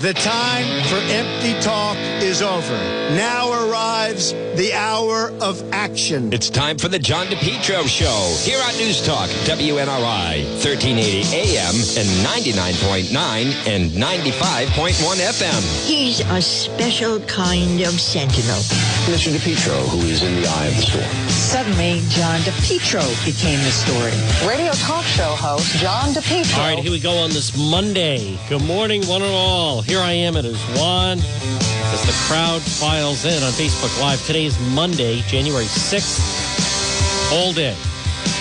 The time for empty talk is over. Now arrives the hour of action. It's time for the John DePetro Show here on News Talk, WNRI, 1380 AM and 99.9 and 95.1 FM. He's a special kind of sentinel. Mr. DePetro, who is in the eye of the storm. Suddenly, John DePetro became the story. Radio talk show host John DePetro. All right, here we go on this Monday. Good morning, one and all. Here I am. It is Juan as the crowd files in on Facebook Live. Today is Monday, January 6th. All day.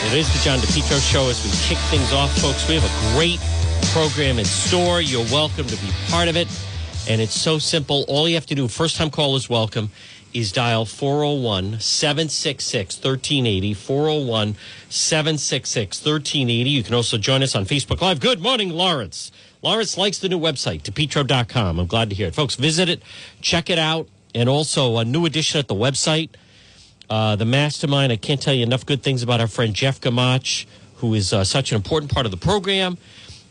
It is the John DePetro Show as we kick things off, folks. We have a great program in store. You're welcome to be part of it. And it's so simple. All you have to do, first time call is welcome, is dial 401 766 1380. 401 766 1380. You can also join us on Facebook Live. Good morning, Lawrence. Lawrence likes the new website, depetro.com. I'm glad to hear it. Folks, visit it, check it out, and also a new addition at the website. Uh, the mastermind, I can't tell you enough good things about our friend Jeff Gamach, who is uh, such an important part of the program.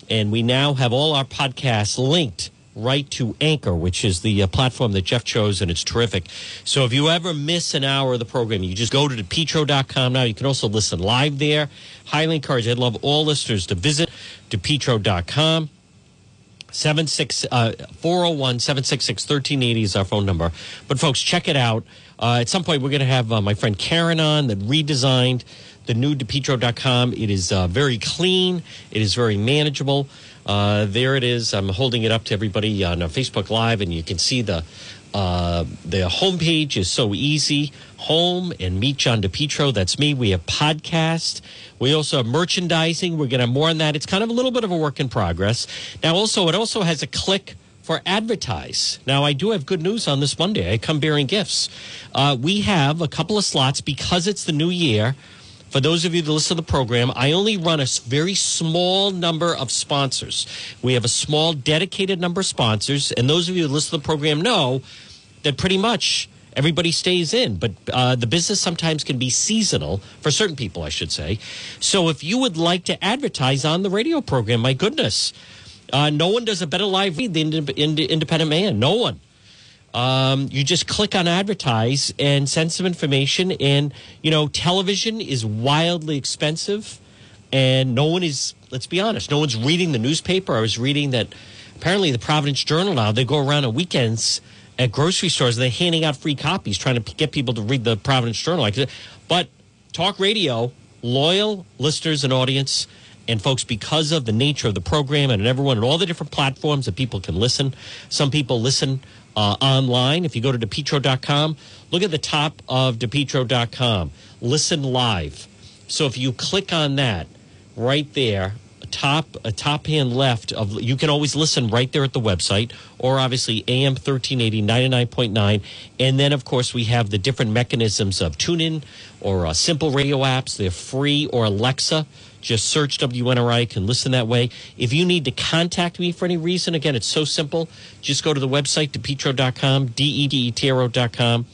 And we now have all our podcasts linked right to Anchor, which is the uh, platform that Jeff chose, and it's terrific. So if you ever miss an hour of the program, you just go to depetro.com now. You can also listen live there. Highly encourage. I'd love all listeners to visit depetro.com. 76 uh, 401 766 1380 is our phone number. But folks, check it out. Uh, at some point, we're going to have uh, my friend Karen on that redesigned the new depetro.com. It is uh, very clean, it is very manageable. Uh, there it is. I'm holding it up to everybody on uh, Facebook Live, and you can see the uh, the homepage is so easy. Home and meet John DePetro. That's me. We have podcast. We also have merchandising. We're going to have more on that. It's kind of a little bit of a work in progress. Now, also, it also has a click for advertise. Now, I do have good news on this Monday. I come bearing gifts. Uh, we have a couple of slots because it's the new year. For those of you that listen to the program, I only run a very small number of sponsors. We have a small dedicated number of sponsors, and those of you that listen to the program know that pretty much everybody stays in. But uh, the business sometimes can be seasonal for certain people, I should say. So if you would like to advertise on the radio program, my goodness, uh, no one does a better live read than Independent Man. No one. Um, you just click on advertise and send some information. And, you know, television is wildly expensive. And no one is, let's be honest, no one's reading the newspaper. I was reading that apparently the Providence Journal now, they go around on weekends at grocery stores they're handing out free copies, trying to get people to read the Providence Journal. Like, But talk radio, loyal listeners and audience, and folks, because of the nature of the program and everyone and all the different platforms that people can listen, some people listen uh, online. If you go to depetro.com, look at the top of depetro.com. Listen live. So if you click on that right there, top a top hand left of you can always listen right there at the website or obviously am 1380 99.9 and then of course we have the different mechanisms of tune in or uh, simple radio apps they're free or alexa just search WNRI, can listen that way. If you need to contact me for any reason, again, it's so simple. Just go to the website, depetro.com, D-E-P-E-T-R-O.com,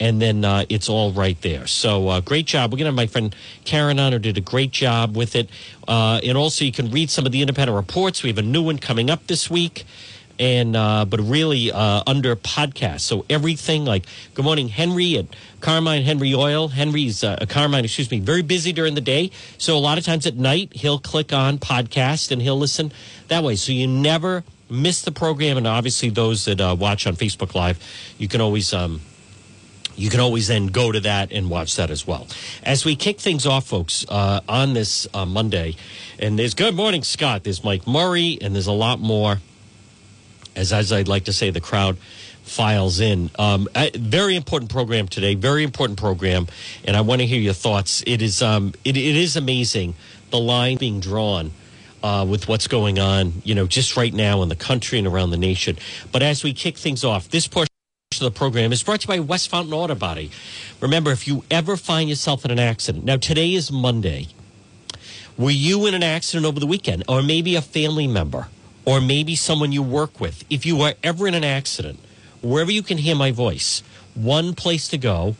and then uh, it's all right there. So uh, great job. We're going to have my friend Karen on, who did a great job with it. Uh, and also, you can read some of the independent reports. We have a new one coming up this week and uh, but really uh, under podcast. So everything like Good Morning Henry at Carmine Henry Oil. Henry's uh, Carmine, excuse me, very busy during the day. So a lot of times at night he'll click on podcast and he'll listen that way. So you never miss the program. And obviously those that watch on Facebook Live, you can always. Um, you can always then go to that and watch that as well. As we kick things off, folks, uh, on this uh, Monday, and there's good morning, Scott. There's Mike Murray, and there's a lot more as as I'd like to say, the crowd files in. Um, very important program today. Very important program, and I want to hear your thoughts. It is um, it, it is amazing the line being drawn. Uh, with what's going on, you know, just right now in the country and around the nation. But as we kick things off, this portion the program is brought to you by West Fountain Auto Body. Remember, if you ever find yourself in an accident, now today is Monday. Were you in an accident over the weekend, or maybe a family member? or maybe someone you work with, if you are ever in an accident, wherever you can hear my voice, one place to go,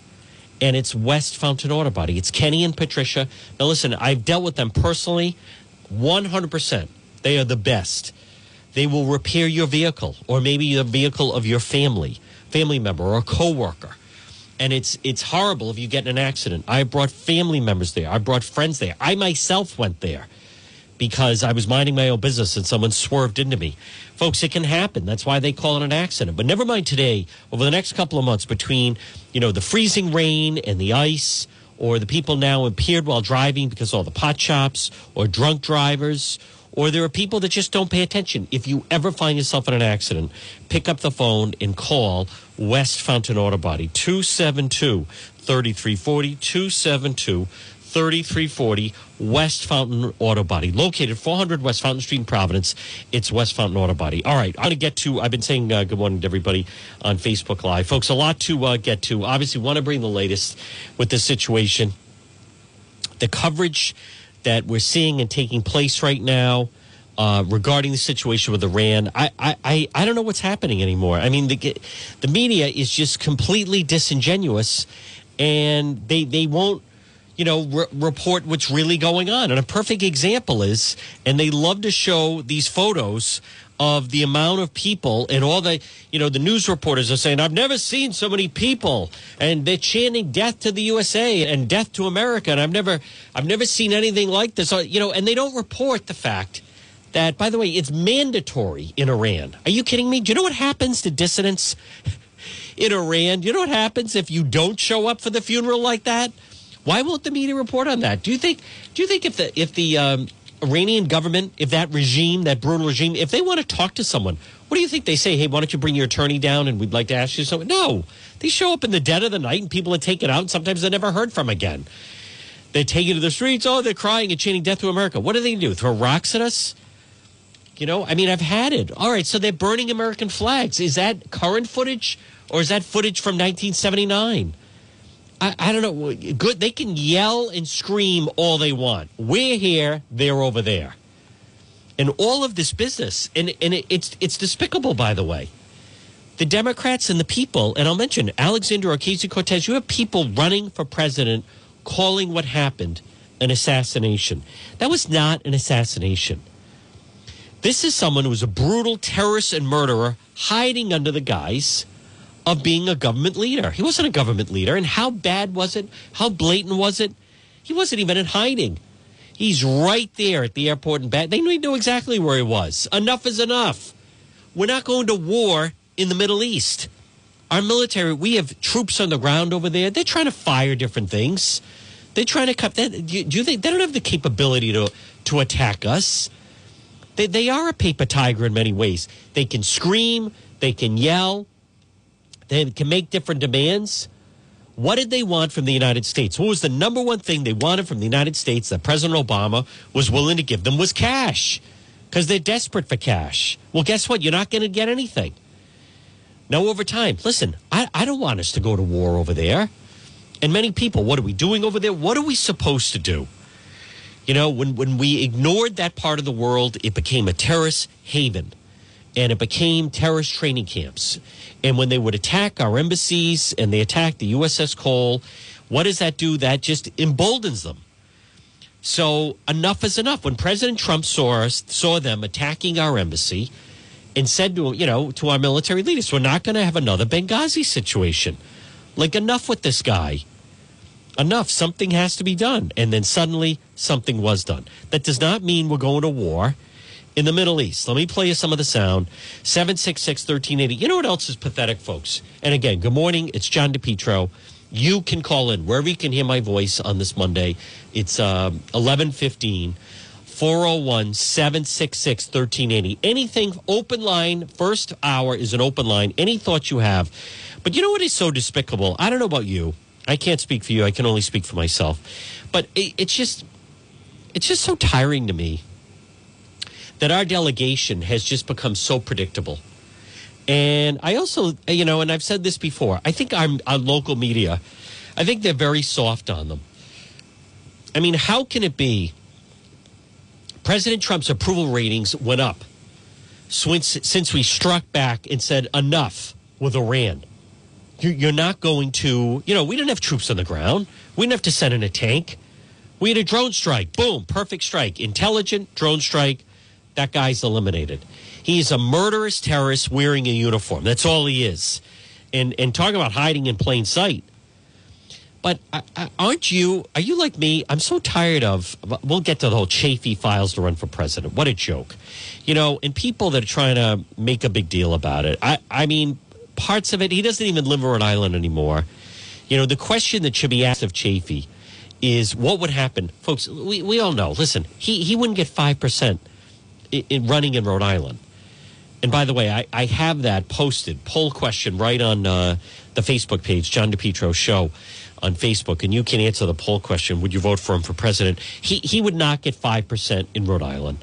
and it's West Fountain Auto Body. It's Kenny and Patricia. Now, listen, I've dealt with them personally, 100%. They are the best. They will repair your vehicle or maybe the vehicle of your family, family member or a coworker. And it's it's horrible if you get in an accident. I brought family members there. I brought friends there. I myself went there because I was minding my own business and someone swerved into me. Folks, it can happen. That's why they call it an accident. But never mind today, over the next couple of months, between, you know, the freezing rain and the ice, or the people now impaired while driving because all the pot shops, or drunk drivers, or there are people that just don't pay attention. If you ever find yourself in an accident, pick up the phone and call West Fountain Auto Body, 272 3340, 272 3340 West Fountain Auto Body, located 400 West Fountain Street in Providence. It's West Fountain Auto Body. All right, I'm going to get to, I've been saying uh, good morning to everybody on Facebook Live. Folks, a lot to uh, get to. Obviously, want to bring the latest with this situation. The coverage that we're seeing and taking place right now. Uh, regarding the situation with Iran, I, I, I, don't know what's happening anymore. I mean, the, the media is just completely disingenuous, and they they won't you know, re- report what's really going on. And a perfect example is, and they love to show these photos of the amount of people and all the, you know, the news reporters are saying, I've never seen so many people and they're chanting death to the USA and death to America. And I've never, I've never seen anything like this, uh, you know, and they don't report the fact that, by the way, it's mandatory in Iran. Are you kidding me? Do you know what happens to dissidents in Iran? Do you know what happens if you don't show up for the funeral like that? Why won't the media report on that? Do you think? Do you think if the if the um, Iranian government, if that regime, that brutal regime, if they want to talk to someone, what do you think they say? Hey, why don't you bring your attorney down and we'd like to ask you something? No, they show up in the dead of the night and people are taken out. And sometimes they're never heard from again. They take you to the streets. Oh, they're crying and chanting "Death to America." What do they do? Throw rocks at us? You know, I mean, I've had it. All right, so they're burning American flags. Is that current footage or is that footage from 1979? I, I, don't know. Good. They can yell and scream all they want. We're here. They're over there. And all of this business, and and it, it's it's despicable. By the way, the Democrats and the people, and I'll mention Alexandria Ocasio Cortez. You have people running for president, calling what happened an assassination. That was not an assassination. This is someone who was a brutal terrorist and murderer hiding under the guise of being a government leader. He wasn't a government leader. And how bad was it? How blatant was it? He wasn't even in hiding. He's right there at the airport in Bat. They knew exactly where he was. Enough is enough. We're not going to war in the Middle East. Our military, we have troops on the ground over there. They're trying to fire different things. They're trying to cut that. Do you think they don't have the capability to to attack us? They, they are a paper tiger in many ways. They can scream, they can yell, they can make different demands. What did they want from the United States? What was the number one thing they wanted from the United States that President Obama was willing to give them was cash because they're desperate for cash. Well, guess what? You're not going to get anything. No overtime. Listen, I, I don't want us to go to war over there. And many people, what are we doing over there? What are we supposed to do? You know, when, when we ignored that part of the world, it became a terrorist haven and it became terrorist training camps. And when they would attack our embassies and they attack the USS Cole, what does that do? That just emboldens them. So enough is enough. When President Trump saw us, saw them attacking our embassy, and said to you know to our military leaders, "We're not going to have another Benghazi situation. Like enough with this guy. Enough. Something has to be done." And then suddenly something was done. That does not mean we're going to war in the Middle East. Let me play you some of the sound. 766 1380. You know what else is pathetic, folks? And again, good morning. It's John DePetro. You can call in wherever you can hear my voice on this Monday. It's uh, 1115. 401 766 1380. Anything, open line, first hour is an open line. Any thoughts you have. But you know what is so despicable? I don't know about you. I can't speak for you. I can only speak for myself. But it, it's just, it's just so tiring to me that our delegation has just become so predictable. And I also, you know, and I've said this before, I think our, our local media, I think they're very soft on them. I mean, how can it be President Trump's approval ratings went up since, since we struck back and said enough with Iran? You're not going to, you know, we didn't have troops on the ground. We didn't have to send in a tank. We had a drone strike. Boom, perfect strike. Intelligent drone strike that guy's eliminated. He's a murderous terrorist wearing a uniform. That's all he is. And and talk about hiding in plain sight. But aren't you? Are you like me? I'm so tired of. We'll get to the whole Chafee files to run for president. What a joke, you know. And people that are trying to make a big deal about it. I, I mean, parts of it. He doesn't even live in Rhode Island anymore. You know, the question that should be asked of Chafee is what would happen, folks. We, we all know. Listen, he he wouldn't get five percent in running in Rhode Island. And by the way, I, I have that posted poll question right on uh, the Facebook page, John DePetro Show on Facebook, and you can answer the poll question: Would you vote for him for president? He he would not get five percent in Rhode Island,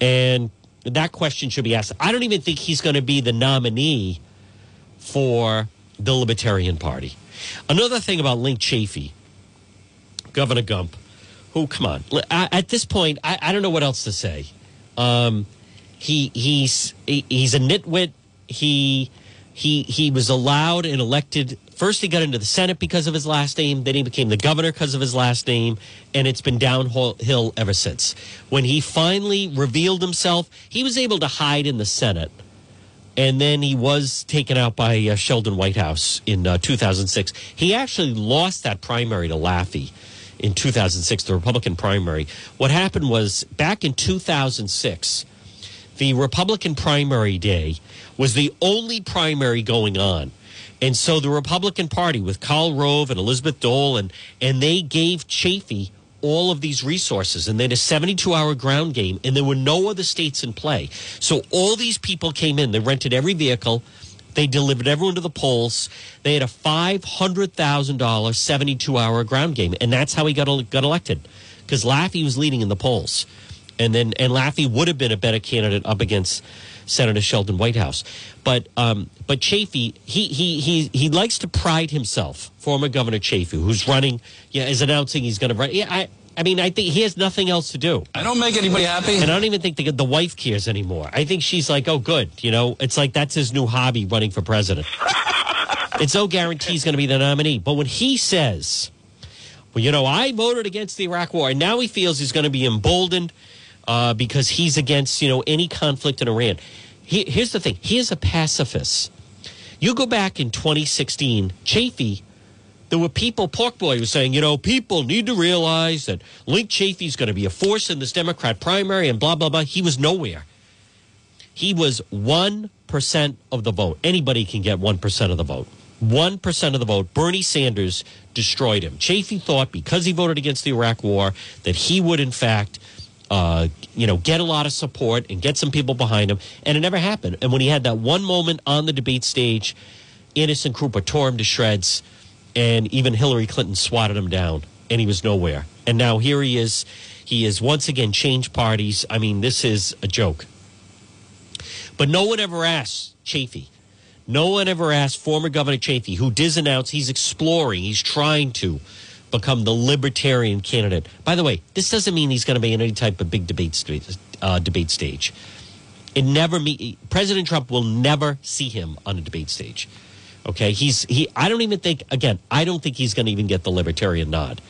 and that question should be asked. I don't even think he's going to be the nominee for the Libertarian Party. Another thing about Linc Chafee, Governor Gump, who come on at this point, I, I don't know what else to say. Um, he he's he, he's a nitwit. He he he was allowed and elected First, he got into the Senate because of his last name. Then he became the governor because of his last name. And it's been downhill ever since. When he finally revealed himself, he was able to hide in the Senate. And then he was taken out by uh, Sheldon Whitehouse in uh, 2006. He actually lost that primary to Laffey in 2006, the Republican primary. What happened was back in 2006, the Republican primary day was the only primary going on and so the Republican Party with Karl Rove and Elizabeth Dole and and they gave Chafee all of these resources and then a 72 hour ground game and there were no other states in play. So all these people came in, they rented every vehicle, they delivered everyone to the polls. They had a $500,000 72 hour ground game and that's how he got got elected because Laffey was leading in the polls. And then and Laffey would have been a better candidate up against Senator Sheldon Whitehouse. But um, but Chafee, he he he he likes to pride himself. Former Governor Chafee, who's running, yeah, is announcing he's going to run. Yeah, I. I mean, I think he has nothing else to do. I don't make anybody happy. And I don't even think the, the wife cares anymore. I think she's like, oh, good. You know, it's like that's his new hobby running for president. it's no guarantee he's going to be the nominee. But when he says, well, you know, I voted against the Iraq war, and now he feels he's going to be emboldened uh, because he's against you know any conflict in Iran. He, here's the thing: he is a pacifist. You go back in 2016, Chafee. There were people, Pork Boy was saying, you know, people need to realize that Linc Chafee is going to be a force in this Democrat primary and blah, blah, blah. He was nowhere. He was 1% of the vote. Anybody can get 1% of the vote. 1% of the vote. Bernie Sanders destroyed him. Chafee thought because he voted against the Iraq war that he would, in fact, uh, you know, get a lot of support and get some people behind him. And it never happened. And when he had that one moment on the debate stage, Anderson Cooper tore him to shreds, and even Hillary Clinton swatted him down, and he was nowhere. And now here he is. He is once again changed parties. I mean, this is a joke. But no one ever asked Chafee. No one ever asked former Governor Chafee, who did announce he's exploring, he's trying to become the libertarian candidate. By the way, this doesn't mean he's going to be in any type of big debate stage. Uh, debate stage. It never meet President Trump will never see him on a debate stage. Okay, he's he. I don't even think. Again, I don't think he's going to even get the libertarian nod.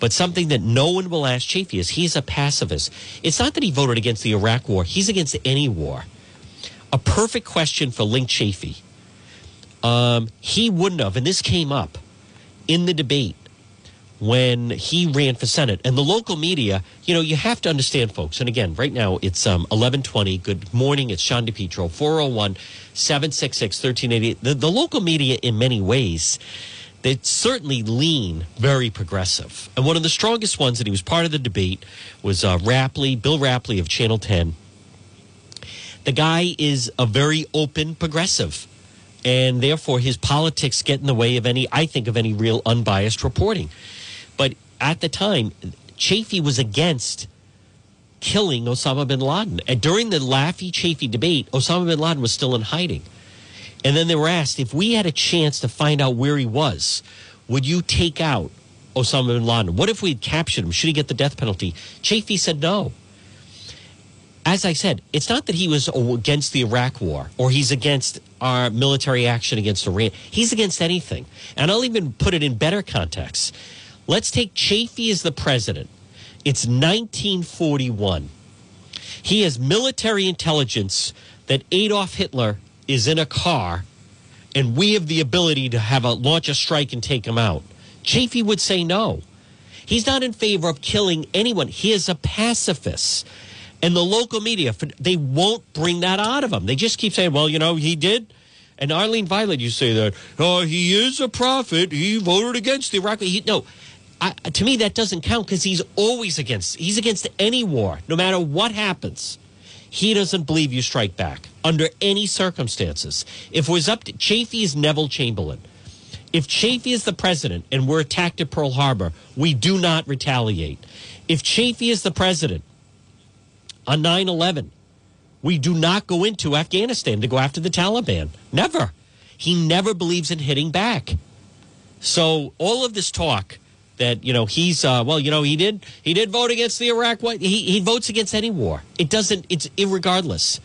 But something that no one will ask Chafee is he's a pacifist. It's not that he voted against the Iraq War. He's against any war. A perfect question for Linc Chafee. Um, he wouldn't have, and this came up in the debate when he ran for Senate. And the local media, you know, you have to understand, folks. And again, right now it's um, 1120. Good morning. It's John DePetro, 401 766 1380. The, local media, in many ways, they certainly lean very progressive. And one of the strongest ones, and he was part of the debate, was uh, Rappleye, Bill Rappleye of Channel 10. The guy is a very open progressive. And therefore, his politics get in the way of any, I think, of any real unbiased reporting. At the time, Chafee was against killing Osama bin Laden. And during the Laffey Chafee debate, Osama bin Laden was still in hiding. And then they were asked if we had a chance to find out where he was, would you take out Osama bin Laden? What if we had captured him? Should he get the death penalty? Chafee said no. As I said, it's not that he was against the Iraq war or he's against our military action against Iran. He's against anything. And I'll even put it in better context. Let's take Chafee as the president. It's 1941. He has military intelligence that Adolf Hitler is in a car and we have the ability to have a launch a strike and take him out. Chafee would say no. He's not in favor of killing anyone. He is a pacifist. And the local media, they won't bring that out of him. They just keep saying, well, you know, he did. And Arlene Violet, you say that, oh, he is a prophet. He voted against the Iraq. He, no, I, to me, that doesn't count because he's always against, he's against any war, no matter what happens. He doesn't believe you strike back under any circumstances. If it was up to Chafee is Neville Chamberlain. If Chafee is the president and we're attacked at Pearl Harbor, we do not retaliate. If Chafee is the president on 9 11, we do not go into Afghanistan to go after the Taliban. Never. He never believes in hitting back. So all of this talk that you know he's uh, well, you know he did he did vote against the Iraq. He he votes against any war. It doesn't. It's irregardless.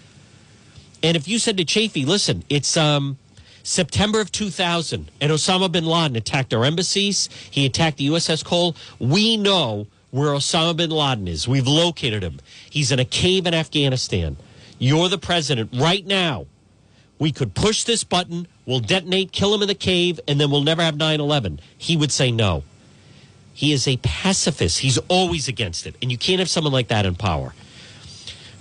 And if you said to Chafee, listen, it's um, September of 2000, and Osama bin Laden attacked our embassies. He attacked the USS Cole. We know where Osama bin Laden is. We've located him. He's in a cave in Afghanistan. You're the president right now. We could push this button, we'll detonate, kill him in the cave, and then we'll never have 9 11. He would say no. He is a pacifist. He's always against it. And you can't have someone like that in power.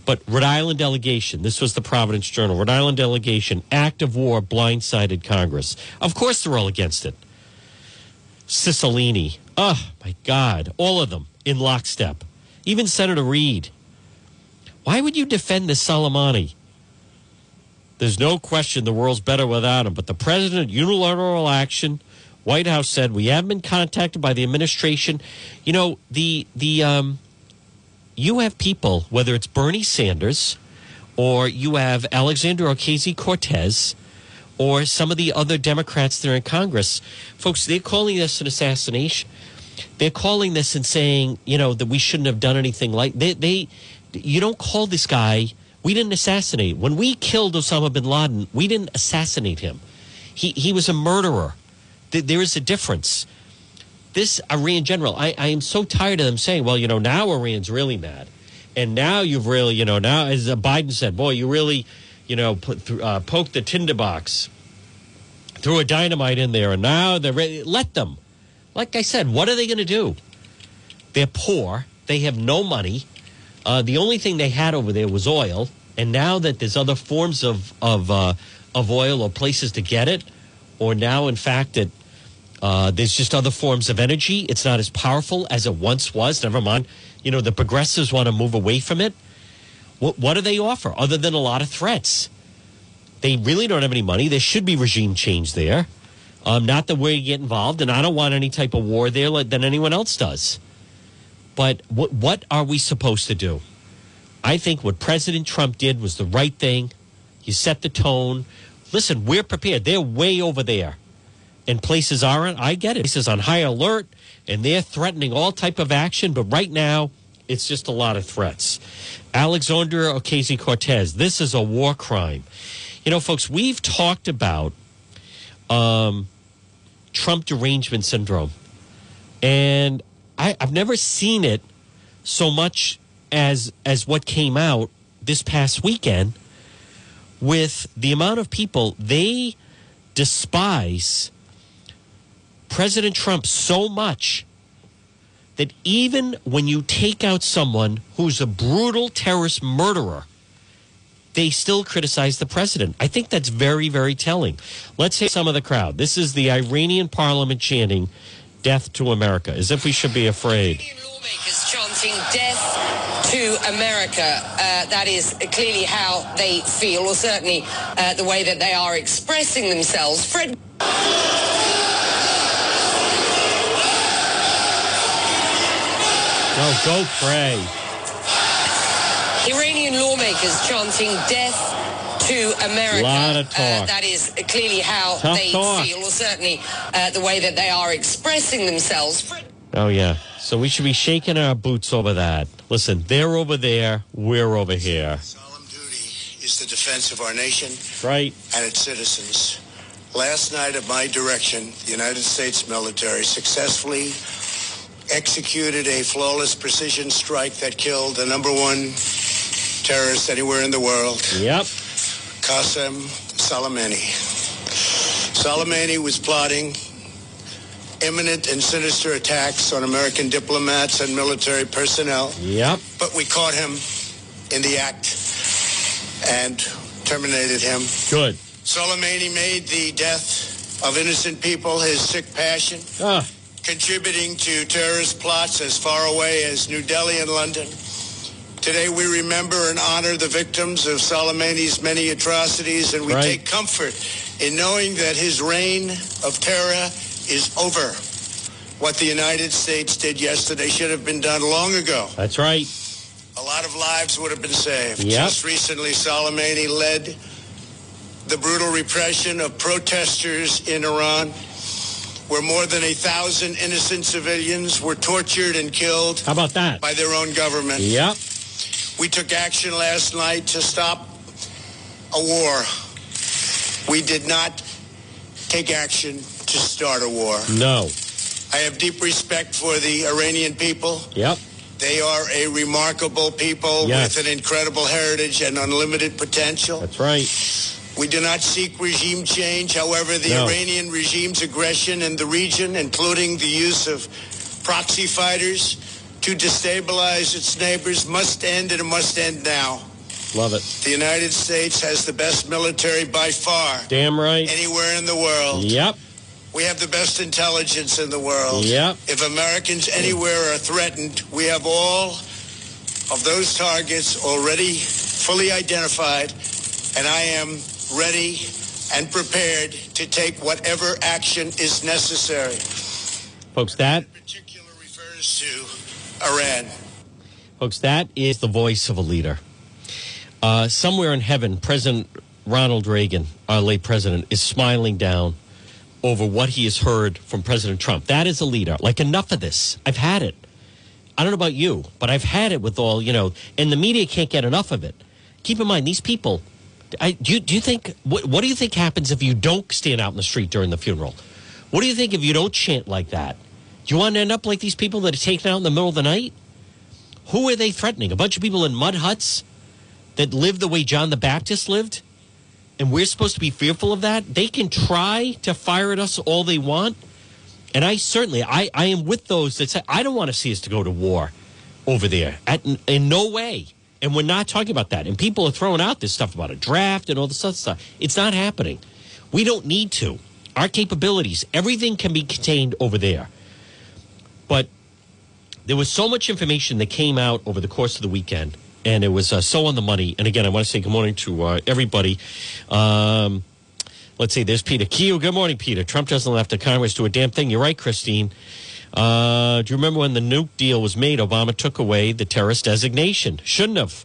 But Rhode Island delegation, this was the Providence Journal. Rhode Island delegation, act of war blindsided Congress. Of course, they're all against it. Cicilline, oh my God, all of them in lockstep. Even Senator Reed. Why would you defend the Soleimani? There's no question the world's better without him, but the president, unilateral action, White House said we have been contacted by the administration. You know, the the um, you have people, whether it's Bernie Sanders or you have Alexandria Ocasio Cortez or some of the other Democrats that are in Congress, folks, they're calling this an assassination. They're calling this and saying, you know, that we shouldn't have done anything like they. they you don't call this guy. We didn't assassinate. When we killed Osama bin Laden, we didn't assassinate him. He he was a murderer. There is a difference this Iran general, I, I am so tired of them saying, well, you know, now Iran's really mad. And now you've really, you know, now as Biden said, boy, you really, you know, put uh, poke the tinderbox, threw a dynamite in there, and now they're ready. Let them. Like I said, what are they going to do? They're poor. They have no money. Uh, the only thing they had over there was oil, and now that there's other forms of of uh, of oil or places to get it, or now in fact that uh, there's just other forms of energy. It's not as powerful as it once was. Never mind. You know, the progressives want to move away from it. What, what do they offer other than a lot of threats? They really don't have any money. There should be regime change there. Um, not that we get involved, and I don't want any type of war there like, than anyone else does. But what, what are we supposed to do? I think what President Trump did was the right thing. You set the tone. Listen, we're prepared. They're way over there and places aren't. I get it. Places on high alert and they're threatening all type of action. But right now, it's just a lot of threats. Alexandria Ocasio Cortez, this is a war crime. You know, folks, we've talked about um, Trump derangement syndrome, and I, I've never seen it so much as as what came out this past weekend with the amount of people they despise President Trump so much that even when you take out someone who's a brutal terrorist murderer, they still criticize the president. I think that's very, very telling. Let's hear some of the crowd. This is the Iranian parliament chanting, Death to America, as if we should be afraid. Lawmakers chanting death to America. Uh, that is clearly how they feel, or certainly uh, the way that they are expressing themselves. Fred. Oh, go pray. Iranian lawmakers chanting death to America. A lot of talk. Uh, that is clearly how Tough they talk. feel, or certainly uh, the way that they are expressing themselves. Oh, yeah. So we should be shaking our boots over that. Listen, they're over there, we're over here. Solemn duty is the defense of our nation Right? and its citizens. Last night, at my direction, the United States military successfully executed a flawless precision strike that killed the number one terrorist anywhere in the world. Yep. Qasem Soleimani. Soleimani was plotting imminent and sinister attacks on American diplomats and military personnel. Yep. But we caught him in the act and terminated him. Good. Soleimani made the death of innocent people his sick passion, Ah, contributing to terrorist plots as far away as New Delhi and London. Today we remember and honor the victims of Soleimani's many atrocities, and we Right. take comfort in knowing that his reign of terror is over. What the United States did yesterday should have been done long ago. that's right. A lot of lives would have been saved. Yep. Just recently, Soleimani led the brutal repression of protesters in Iran, where more than a thousand innocent civilians were tortured and killed How about that? by their own government. Yep. We took action last night to stop a war. We did not take action to start a war. No. I have deep respect for the Iranian people. Yep. They are a remarkable people Yes. with an incredible heritage and unlimited potential. That's right. We do not seek regime change. However, the No. Iranian regime's aggression in the region, including the use of proxy fighters to destabilize its neighbors, must end and it must end now. Love it. The United States has the best military by far Damn right. anywhere in the world. Yep. We have the best intelligence in the world. Yep. If Americans anywhere are threatened, we have all of those targets already fully identified, and I am ready and prepared to take whatever action is necessary. Folks, that In particular refers to Iran. Folks, that is the voice of a leader. Uh, somewhere in heaven, President Ronald Reagan, our late president, is smiling down over what he has heard from President Trump. That is a leader. Like, enough of this. I've had it. I don't know about you, but I've had it with all, you know, and the media can't get enough of it. Keep in mind, these people, I, do, you, do you think, what, what do you think happens if you don't stand out in the street during the funeral? What do you think if you don't chant like that? Do you want to end up like these people that are taken out in the middle of the night? Who are they threatening? A bunch of people in mud huts that live the way John the Baptist lived? And we're supposed to be fearful of that? They can try to fire at us all they want. And I certainly, I, I am with those that say, I don't want to see us to go to war over there. At, in no way. And we're not talking about that. And people are throwing out this stuff about a draft and all this other stuff. It's not happening. We don't need to. Our capabilities, everything can be contained over there. But there was so much information that came out over the course of the weekend, and it was uh, so on the money. And again, I want to say good morning to uh, everybody. Um, let's see, there's Peter Keo. Good morning, Peter. Trump doesn't have to Congress do a damn thing. You're right, Christine. Uh, do you remember when the nuke deal was made? Obama took away the terrorist designation. Shouldn't have.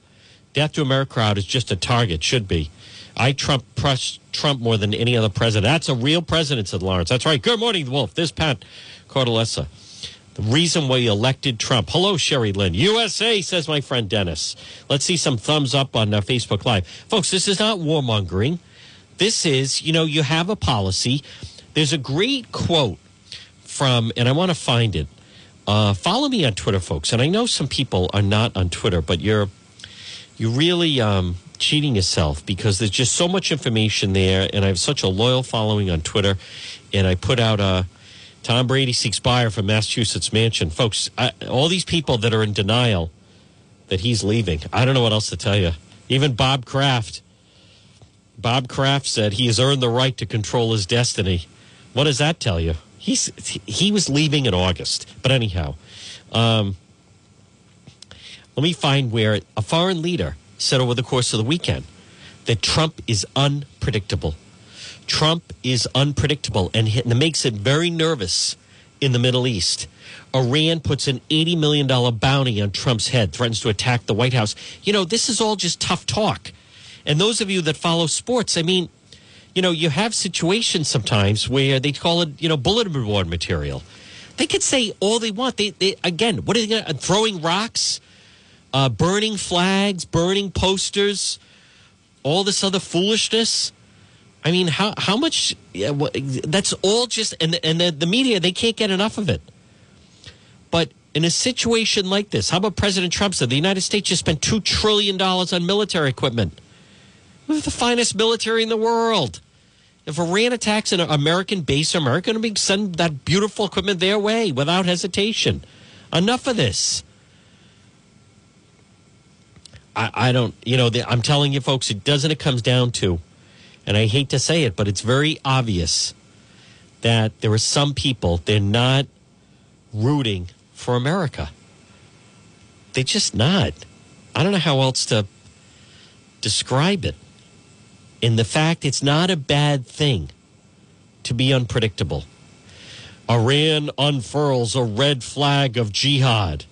Death to America crowd is just a target. Should be. I Trump press Trump more than any other president. That's a real president, said Lawrence. That's right. Good morning, Wolf. This Pat Cordalesa. The reason we elected Trump. Hello, Sherry Lynn. USA, says my friend Dennis. Let's see some thumbs up on uh, Facebook Live. Folks, this is not warmongering. This is, you know, you have a policy. There's a great quote from, and I want to find it. Uh, follow me on Twitter, folks. And I know some people are not on Twitter, but you're you're really um, cheating yourself because there's just so much information there, and I have such a loyal following on Twitter. And I put out a Tom Brady seeks buyer for Massachusetts mansion, folks. I, all these people that are in denial that he's leaving. I don't know what else to tell you. Even Bob Kraft. Bob Kraft said he has earned the right to control his destiny. What does that tell you? He's he was leaving in August, but anyhow, um, let me find where a foreign leader said over the course of the weekend that Trump is unpredictable. Trump is unpredictable, and it makes it very nervous in the Middle East. Iran puts an $80 million bounty on Trump's head, threatens to attack the White House. You know, this is all just tough talk. And those of you that follow sports, I mean, you know, you have situations sometimes where they call it, you know, bulletin board material. They could say all they want. They, they again, what are they going to, throwing rocks, uh, burning flags, burning posters, all this other foolishness. I mean, how how much? Yeah, that's all just and and the, the media they can't get enough of it. But in a situation like this, how about President Trump said the United States just spent $2 trillion on military equipment? We have the finest military in the world. If Iran attacks an American base, America going to send that beautiful equipment their way without hesitation. Enough of this. I, I don't, you know, the, I'm telling you, folks, it doesn't. It comes down to, and I hate to say it, but it's very obvious that there are some people they're not rooting for America. They're just not. I don't know how else to describe it. In the fact it's not a bad thing to be unpredictable. Iran unfurls a red flag of jihad.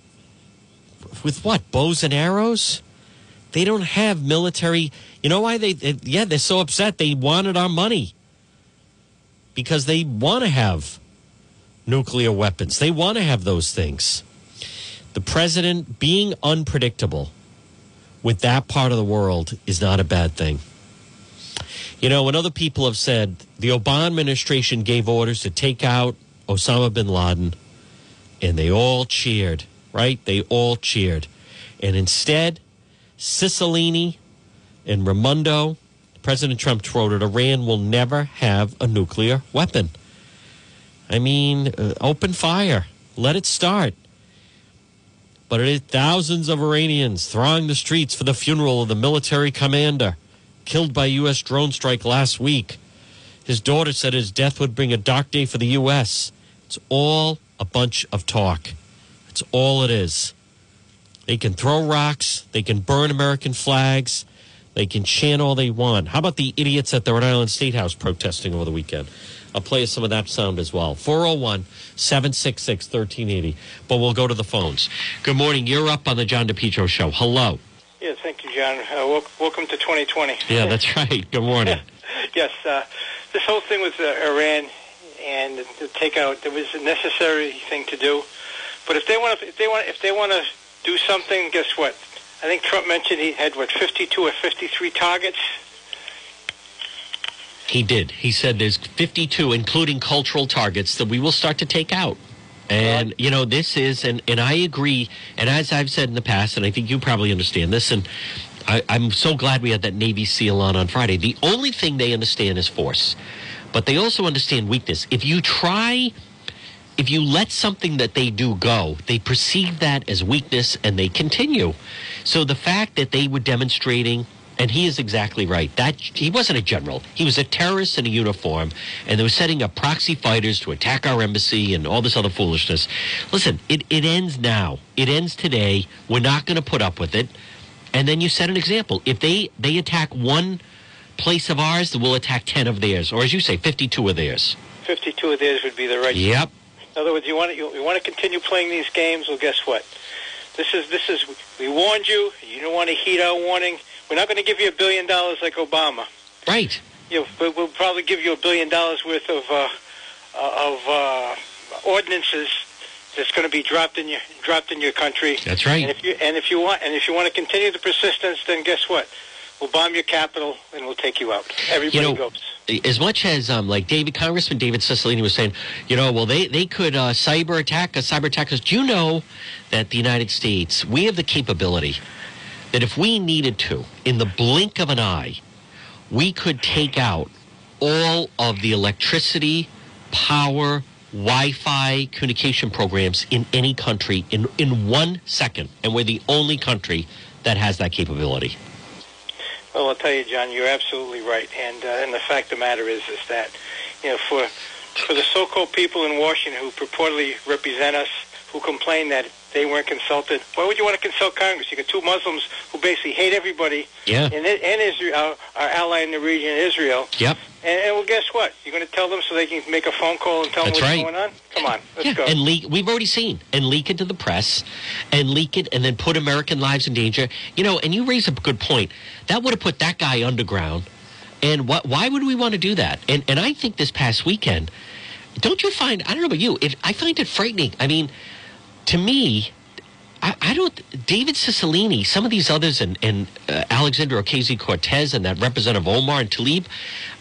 With what? Bows and arrows? They don't have military. You know why they, yeah, they're so upset. They wanted our money because they want to have nuclear weapons. They want to have those things. The president being unpredictable with that part of the world is not a bad thing. You know, when other people have said the Obama administration gave orders to take out Osama bin Laden, and they all cheered, right? They all cheered. And instead, Cicilline and Raimondo, President Trump quoted Iran will never have a nuclear weapon. I mean, uh, open fire, let it start. But it is thousands of Iranians throng the streets for the funeral of the military commander killed by U.S. drone strike last week. His daughter said his death would bring a dark day for the U.S. It's all a bunch of talk. It's all it is. They can throw rocks, they can burn American flags, they can chant all they want. How about the idiots at the Rhode Island State House protesting over the weekend? I'll play some of that sound as well. 401 766 1380. But we'll go to the phones. Good morning. You're up on the John DePetro show. Hello. Yes, thank you, John. Uh, wel- welcome to 2020. Yeah, that's right. Good morning. yes, uh, this whole thing with uh, Iran and the, the takeout, it was a necessary thing to do. But if they want to, if they want, if they want to do something, guess what? I think Trump mentioned he had what 52 or 53 targets. He did. He said there's 52, including cultural targets, that we will start to take out. And, you know, this is, and, and I agree, and as I've said in the past, and I think you probably understand this, and I, I'm so glad we had that Navy SEAL on on Friday. The only thing they understand is force, but they also understand weakness. If you try, if you let something that they do go, they perceive that as weakness and they continue. So the fact that they were demonstrating and he is exactly right. That he wasn't a general. He was a terrorist in a uniform, and they were setting up proxy fighters to attack our embassy and all this other foolishness. Listen, it, it ends now. It ends today. We're not going to put up with it. And then you set an example. If they they attack one place of ours, we'll attack ten of theirs, or as you say, fifty-two of theirs. 52 of theirs would be the right. Yep. In other words, you want to you, you want to continue playing these games. Well, guess what? This is this is we warned you. You don't want to heed our warning. We're not going to give you a billion dollars like Obama. Right. You know, but we'll probably give you a billion dollars worth of uh, uh, of uh, ordinances that's going to be dropped in your dropped in your country. That's right. And if you and if you want and if you want to continue the persistence, then guess what? We'll bomb your capital and we'll take you out. Everybody You know, goes. as much as um, like David Congressman David Cicilline was saying, you know, well they they could uh, cyber attack us, cyber attack us. Do you know that the United States we have the capability that if we needed to, in the blink of an eye, we could take out all of the electricity, power, Wi-Fi communication programs in any country in in one second, and we're the only country that has that capability. Well, I'll tell you, John, you're absolutely right. And uh, and the fact of the matter is, is that you know, for for the so-called people in Washington who purportedly represent us, who complain that they weren't consulted, why would you want to consult Congress? You got two Muslims who basically hate everybody, Yeah. and and Israel, our, ally in the region, Israel. Yep. And, and well, guess what? You're going to tell them so they can make a phone call and tell That's them what's right. going on. Come on, let's yeah, go. and leak. We've already seen and leak it to the press, and leak it, and then put American lives in danger. You know, and you raise a good point. That would have put that guy underground. And what? Why would we want to do that? And and I think this past weekend, don't you find? I don't know about you. It, I find it frightening. I mean, to me. I, I don't. David Cicilline, some of these others, and, and uh, Alexander Ocasio Cortez, and that Representative Omar and Tlaib.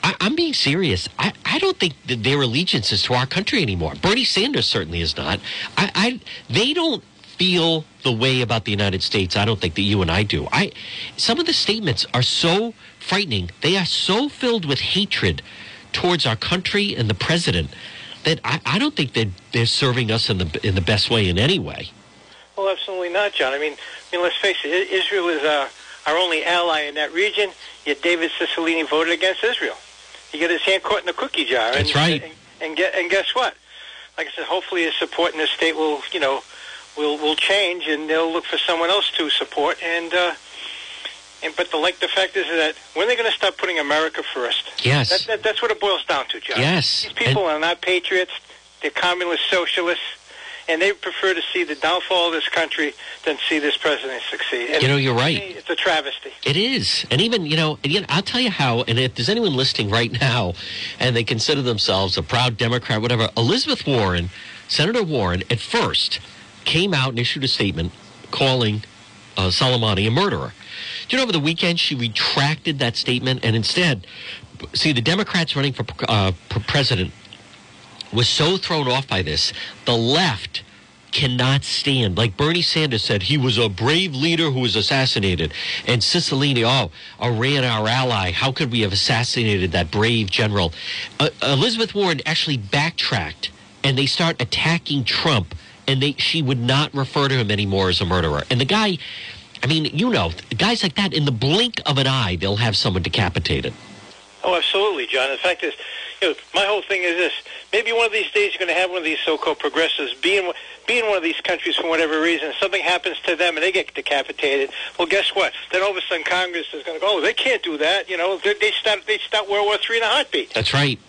I, I'm being serious. I, I don't think that their allegiance is to our country anymore. Bernie Sanders certainly is not. I, I they don't feel the way about the United States. I don't think that you and I do. I some of the statements are so frightening. They are so filled with hatred towards our country and the president that I, I don't think that they're serving us in the in the best way in any way. Well, absolutely not, John. I mean, I mean, let's face it. Israel is uh, our only ally in that region. Yet David Cicilline voted against Israel. He got his hand caught in the cookie jar. That's and, right. And, and, get, and guess what? Like I said, hopefully his support in the state will, you know, will will change, and they'll look for someone else to support. And uh, and but the like the fact is that when are they're going to start putting America first. Yes. That, that, that's what it boils down to, John. Yes. These people are not patriots. They're communist socialists. And they prefer to see the downfall of this country than see this president succeed. And You know, you're right. It's a travesty. It is. And even, you know, again, I'll tell you how, and if there's anyone listening right now and they consider themselves a proud Democrat, whatever, Elizabeth Warren, Senator Warren, at first came out and issued a statement calling uh, Soleimani a murderer. Do you know over the weekend she retracted that statement and instead, see, the Democrats running for, uh, for president was so thrown off by this. The left cannot stand. Like Bernie Sanders said, he was a brave leader who was assassinated. And Cicilline, oh, Iran, our ally. How could we have assassinated that brave general? Uh, Elizabeth Warren actually backtracked and they start attacking Trump. And they, she would not refer to him anymore as a murderer. And the guy, I mean, you know, guys like that, in the blink of an eye, they'll have someone decapitated. Oh, absolutely, John. The fact is, you know, my whole thing is this: maybe one of these days you're going to have one of these so-called progressives be in, be in one of these countries for whatever reason. Something happens to them and they get decapitated. Well, guess what? Then all of a sudden Congress is going to go, oh, they can't do that. You know, they, they start they start World War Three in a heartbeat. That's right.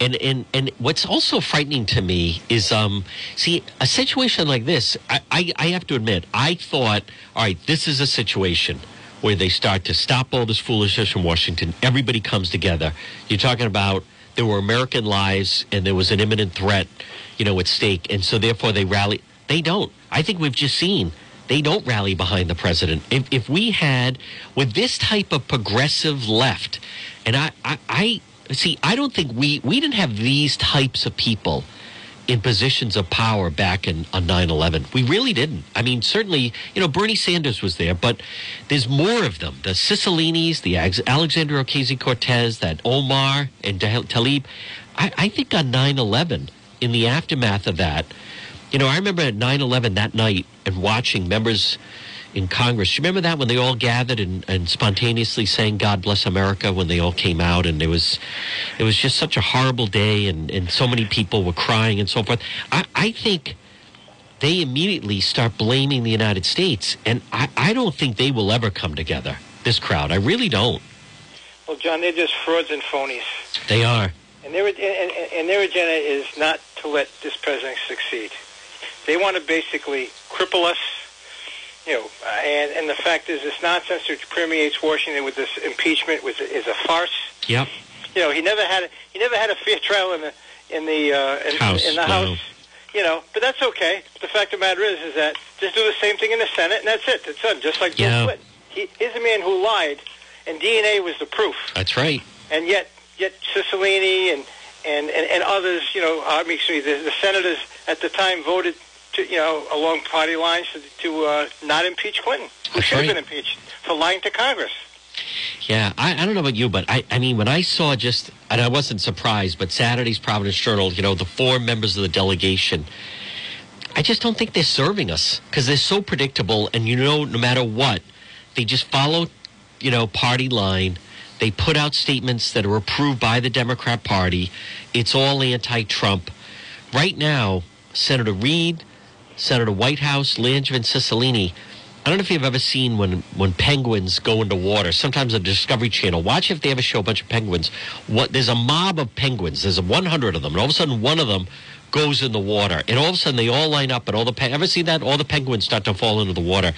And and and what's also frightening to me is um see a situation like this. I, I I have to admit I thought all right this is a situation where they start to stop all this foolishness from Washington. Everybody comes together. You're talking about there were American lives and there was an imminent threat, you know, at stake, and so therefore they rally. They don't. I think we've just seen they don't rally behind the president. If, if we had with this type of progressive left, and I, I, I see, I don't think we we didn't have these types of people in positions of power back in on 9-11 we really didn't. I mean certainly you know bernie sanders was there but there's more of them. The Cicillinis, the Alex- alexander ocasio-cortez that omar and Tlaib. I, I think on 9-11 in the aftermath of that you know i remember at 9-11 that night and watching members in Congress. You remember that when they all gathered and, and spontaneously sang "God Bless America" when they all came out, and it was it was just such a horrible day, and, and so many people were crying and so forth. I, I think they immediately start blaming the United States, and I, I don't think they will ever come together. This crowd, I really don't. Well, John, they're just frauds and phonies. They are. And their, and, and, and their agenda is not to let this president succeed. They want to basically cripple us, you know, uh, and, and the fact is this nonsense that permeates Washington with this impeachment was, is a farce. Yep. You know, he never had a, he never had a fair trial in the in the uh, in, House, in the no. House. You know, but that's okay. The fact of the matter is, is that just do the same thing in the Senate, and that's it. It's done. Just like Bill Yeah. Clinton. He, he's a man who lied, and DNA was the proof That's right. and yet yet Cicilline and and, and, and others, you know, uh, I mean, excuse me, the, the senators at the time voted to, you know, along party lines to, to uh, not impeach Clinton, who That's should have been impeached for lying to Congress. Yeah, I, I don't know about you, but I, I mean, when I saw just, and I wasn't surprised, but Saturday's Providence Journal, you know, the four members of the delegation, I just don't think they're serving us because they're so predictable, and you know, no matter what, they just follow, you know, party line. They put out statements that are approved by the Democrat Party. It's all anti-Trump. Right now, Senator Reed, Senator Whitehouse, Langevin, Cicilline. I don't know if you've ever seen when when penguins go into water. Sometimes on Discovery Channel. Watch if they ever show a bunch of penguins. What there's a mob of penguins. There's a 100 of them, and all of a sudden one of them goes in the water, and all of a sudden they all line up, and all the pe- ever seen that all the penguins start to fall into the water.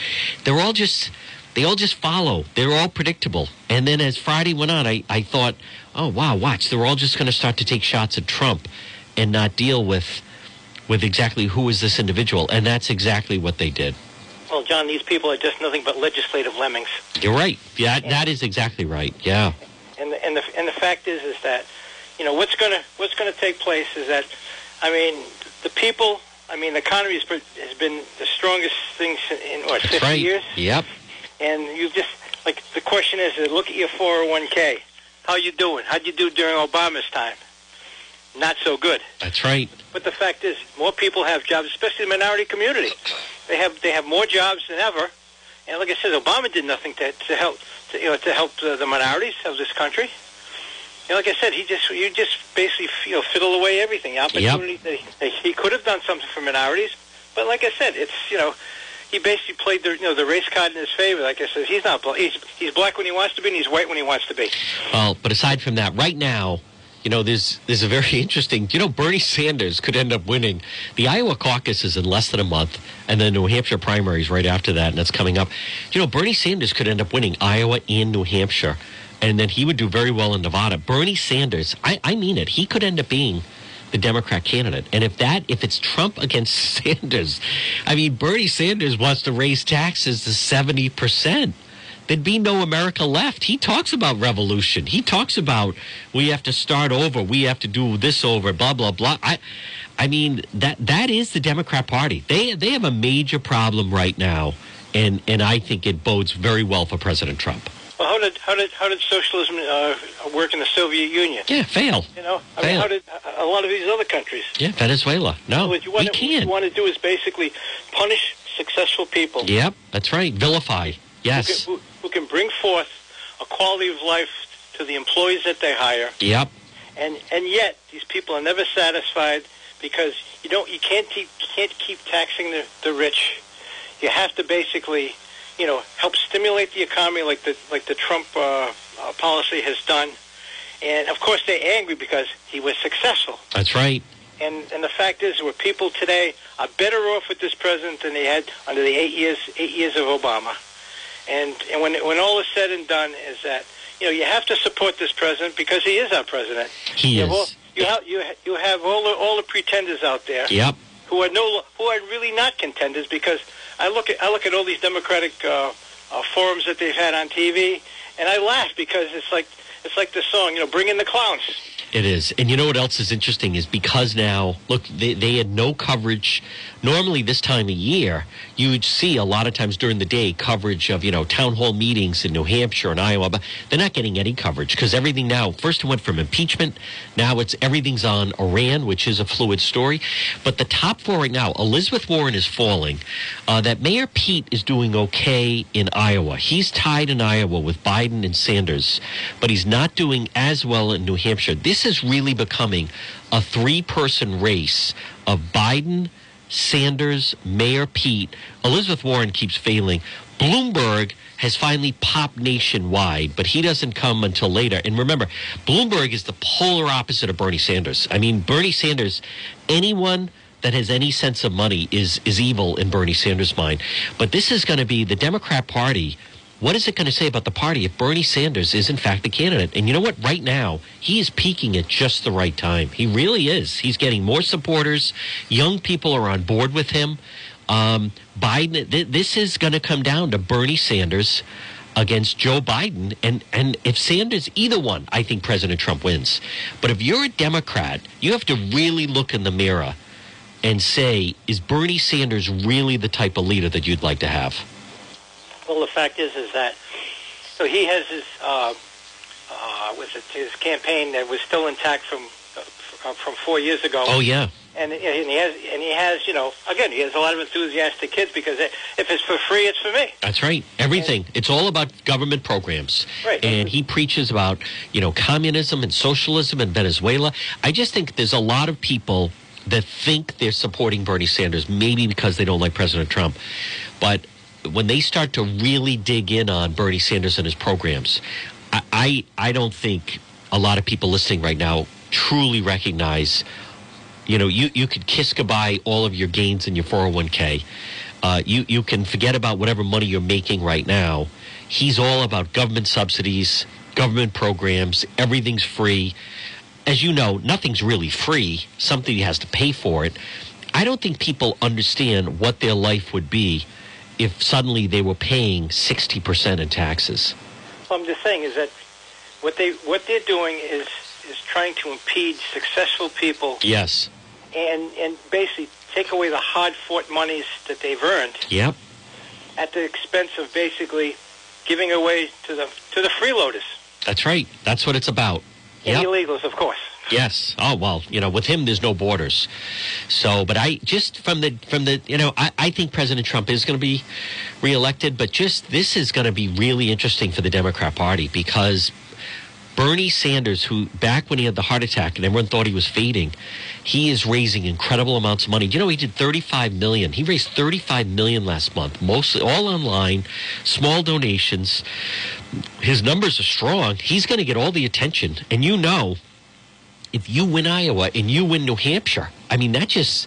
They're all just they all just follow. They're all predictable. And then as Friday went on, I, I thought, oh wow, watch, they're all just going to start to take shots at Trump and not deal with with exactly who is this individual, and that's exactly what they did. Well, John, these people are just nothing but legislative lemmings. You're right. Yeah, that is exactly right. Yeah. And the, and the and the fact is is that you know what's gonna what's gonna take place is that I mean the people I mean, the economy has been, has been the strongest thing in what That's 50 right. years, Yep. and you just like the question is, look at your 401k. How you doing? How'd you do during Obama's time? Not so good. That's right. But the fact is, more people have jobs, especially the minority community. They have they have more jobs than ever. And like I said, Obama did nothing to, to help to, you know to help the, the minorities of this country. You know, like I said, he just you just basically you know fiddle away everything. Opportunity that he, that he could have done something for minorities, but like I said, it's you know he basically played the you know the race card in his favor. Like I said, he's not he's he's black when he wants to be, and he's white when he wants to be. Well, but aside from that, right now, you know, there's there's a very interesting. You know, Bernie Sanders could end up winning. The Iowa caucus is in less than a month, and then New Hampshire primaries right after that, and that's coming up. You know, Bernie Sanders could end up winning Iowa and New Hampshire, and then he would do very well in Nevada. Bernie Sanders, I, I mean it, he could end up being the Democrat candidate. And if that if it's Trump against Sanders, I mean Bernie Sanders wants to raise taxes to seventy percent. There'd be no America left. He talks about revolution. He talks about we have to start over. We have to do this over. Blah blah blah. I, I mean that that is the Democrat Party. They they have a major problem right now, and and I think it bodes very well for President Trump. Well, how did how did how did socialism uh, work in the Soviet Union? Yeah, fail. You know, I mean, how did a lot of these other countries? Yeah, Venezuela. No, what you we want, to, can't. you want to do is basically punish successful people Yep, that's right. Vilify. Yes. who, who, who can bring forth a quality of life to the employees that they hire, Yep. and and yet these people are never satisfied because you don't you can't keep can't keep taxing the, the rich. You have to basically, you know, help stimulate the economy like the like the Trump uh, uh, policy has done. And of course, they're angry because he was successful. That's right. And and the fact is, where people today are better off with this president than they had under the eight years eight years of Obama. And and when when all is said and done, is that you know you have to support this president because he is our president. He you Have all, is. you have you ha- you have all the all the pretenders out there Yep. who are no who are really not contenders because I look at I look at all these Democratic uh, uh, forums that they've had on TV and I laugh because it's like it's like the song you know bring in the clowns. It is. And you know what else is interesting is because now, look, they, they had no coverage. Normally, this time of year, you would see a lot of times during the day coverage of, you know, town hall meetings in New Hampshire and Iowa, but they're not getting any coverage because everything now, first it went from impeachment, now it's everything's on Iran, which is a fluid story. But the top four right now, Elizabeth Warren is falling. Uh, that Mayor Pete is doing okay in Iowa. He's tied in Iowa with Biden and Sanders, but he's not doing as well in New Hampshire. This is really becoming a three person race of Biden, Sanders, Mayor Pete. Elizabeth Warren keeps failing. Bloomberg has finally popped nationwide, but he doesn't come until later. And remember, Bloomberg is the polar opposite of Bernie Sanders. I mean, Bernie Sanders, anyone that has any sense of money is is evil in Bernie Sanders' mind. But this is going to be the Democrat Party. What is it going to say about the party if Bernie Sanders is in fact the candidate? And you know what? Right now, he is peaking at just the right time. He really is. He's getting more supporters. Young people are on board with him. Um, Biden. Th- this is going to come down to Bernie Sanders against Joe Biden. And, and if Sanders, either one, I think President Trump wins. But if you're a Democrat, you have to really look in the mirror and say, is Bernie Sanders really the type of leader that you'd like to have? Well, the fact is, is that so he has his uh, uh, was it his campaign that was still intact from uh, from four years ago. Oh, yeah. and, and he has and he has you know again he has a lot of enthusiastic kids because if it's for free, it's for me. That's right. Everything. It's all about government programs. Right. And he preaches about, you know, communism and socialism in Venezuela. I just think there's a lot of people that think they're supporting Bernie Sanders, maybe because they don't like President Trump. But when they start to really dig in on Bernie Sanders and his programs, I, I, I don't think a lot of people listening right now truly recognize you know, you, you could kiss goodbye all of your gains in your 401k. Uh, you, you can forget about whatever money you're making right now. He's all about government subsidies, government programs, everything's free. As you know, nothing's really free. Something has to pay for it. I don't think people understand what their life would be if suddenly they were paying 60% in taxes. Well, I'm just saying is that what they what they're doing is is trying to impede successful people Yes. and and basically take away the hard-fought monies that they've earned Yep. at the expense of basically giving away to the to the freeloaders That's right. That's what it's about. and Yep. illegals, of course. Yes. Oh well, you know, with him there's no borders. So, but I just from the from the you know, I, I think President Trump is going to be reelected, but just this is going to be really interesting for the Democrat Party because Bernie Sanders, who back when he had the heart attack and everyone thought he was fading, he is raising incredible amounts of money. You know, he did 35 million. He raised 35 million last month, mostly all online, small donations. His numbers are strong. He's going to get all the attention. And you know, if you win Iowa and you win New Hampshire, I mean, that just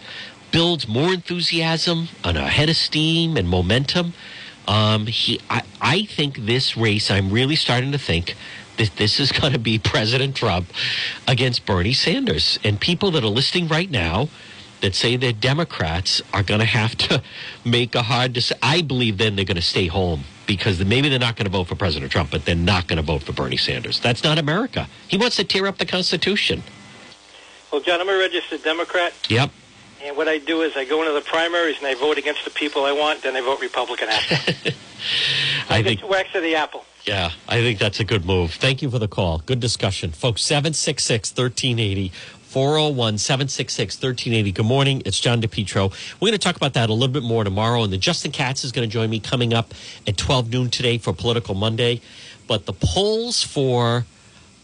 builds more enthusiasm and a head of steam and momentum. Um, he, I, I think this race, I'm really starting to think that this is going to be President Trump against Bernie Sanders. And people that are listening right now that say they're Democrats are going to have to make a hard decision. I believe then they're going to stay home because maybe they're not going to vote for President Trump, but they're not going to vote for Bernie Sanders. That's not America. He wants to tear up the Constitution. Well, John, I'm a registered Democrat, Yep. and what I do is I go into the primaries and I vote against the people I want, then I vote Republican after. I It's think, two X of the apple. yeah, I think that's a good move. Thank you for the call. Good discussion. Folks, 766 1380. 401 766 1380. Good morning. It's John DePetro. We're going to talk about that a little bit more tomorrow. And then Justin Katz is going to join me coming up at 12 noon today for Political Monday. But the polls for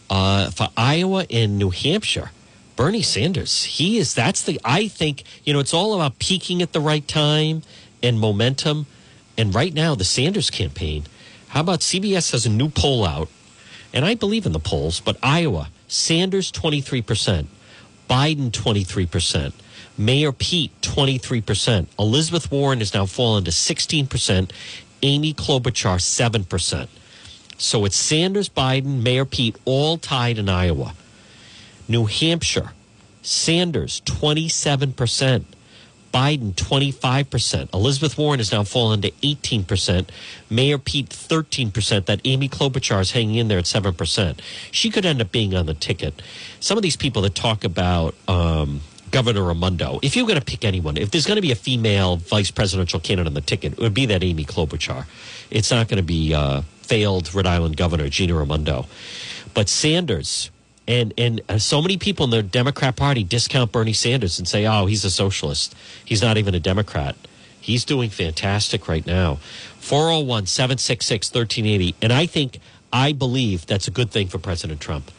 uh, for Iowa and New Hampshire, Bernie Sanders, he is, that's the, I think, you know, it's all about peaking at the right time and momentum. And right now, the Sanders campaign, how about CBS has a new poll out? And I believe in the polls, but Iowa, Sanders 23%, Biden 23%, Mayor Pete 23%, Elizabeth Warren has now fallen to 16%, Amy Klobuchar 7%. So it's Sanders, Biden, Mayor Pete all tied in Iowa. New Hampshire, Sanders 27%, Biden 25%. Elizabeth Warren has now fallen to 18%. Mayor Pete 13%. That Amy Klobuchar is hanging in there at 7%. She could end up being on the ticket. Some of these people that talk about um, Governor Raimondo, if you're going to pick anyone, if there's going to be a female vice presidential candidate on the ticket, it would be that Amy Klobuchar. It's not going to be uh, failed Rhode Island Governor Gina Raimondo. But Sanders, and and uh, so many people in the Democrat Party discount Bernie Sanders and say, "Oh, he's a socialist. He's not even a Democrat." He's doing fantastic right now. 401 766 1380. And I think, I believe that's a good thing for President Trump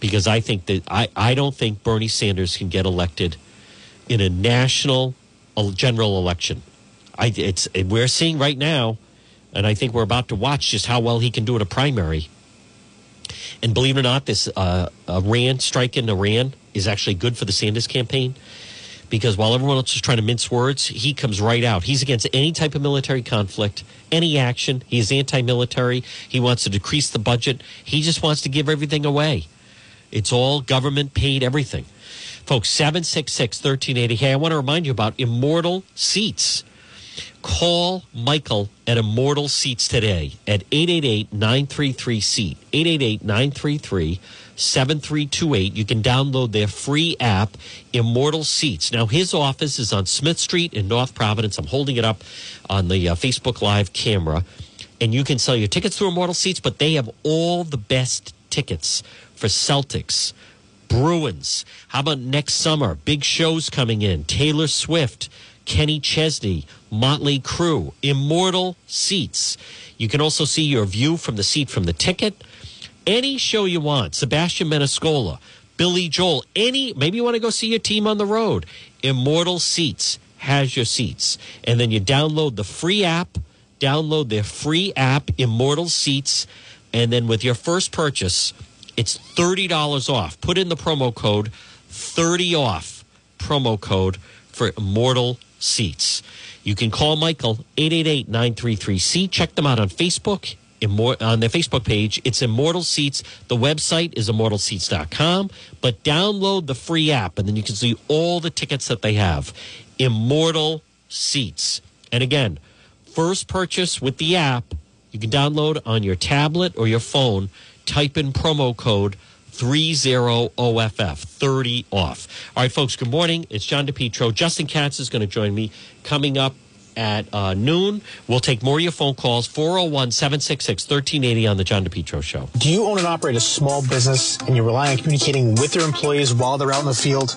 because I think that I, I don't think Bernie Sanders can get elected in a national uh, general election. I, it's, we're seeing right now, and I think we're about to watch just how well he can do at a primary. And believe it or not, this uh, Iran strike in Iran is actually good for the Sanders campaign because while everyone else is trying to mince words, he comes right out. He's against any type of military conflict, any action. He's anti military. He wants to decrease the budget. He just wants to give everything away. It's all government paid everything. Folks, 766 1380. Hey, I want to remind you about Immortal Seats. Call Michael at Immortal Seats today at 888 933 SEAT. 888 933 7328. You can download their free app, Immortal Seats. Now, his office is on Smith Street in North Providence. I'm holding it up on the uh, Facebook Live camera. And you can sell your tickets through Immortal Seats, but they have all the best tickets for Celtics, Bruins. How about next summer? Big shows coming in. Taylor Swift, Kenny Chesney, Motley Crue, Immortal Seats. You can also see your view from the seat from the ticket. Any show you want. Sebastian Maniscalco, Billy Joel, any, maybe you want to go see your team on the road. Immortal Seats has your seats. And then you download the free app, download their free app, Immortal Seats. And then with your first purchase, it's $30 off. Put in the promo code 30 off promo code for Immortal Seats. You can call Michael 888-933-SEAT. Check them out on Facebook. On their Facebook page, it's Immortal Seats. The website is immortalseats.com, but download the free app and then you can see all the tickets that they have. Immortal Seats. And again, first purchase with the app, you can download on your tablet or your phone, type in promo code 30OFF, 30 off. All right, folks, good morning. It's John DePetro. Justin Katz is going to join me coming up at uh, noon. We'll take more of your phone calls, 401 766 1380 on the John DePetro Show. Do you own and operate a small business and you rely on communicating with your employees while they're out in the field?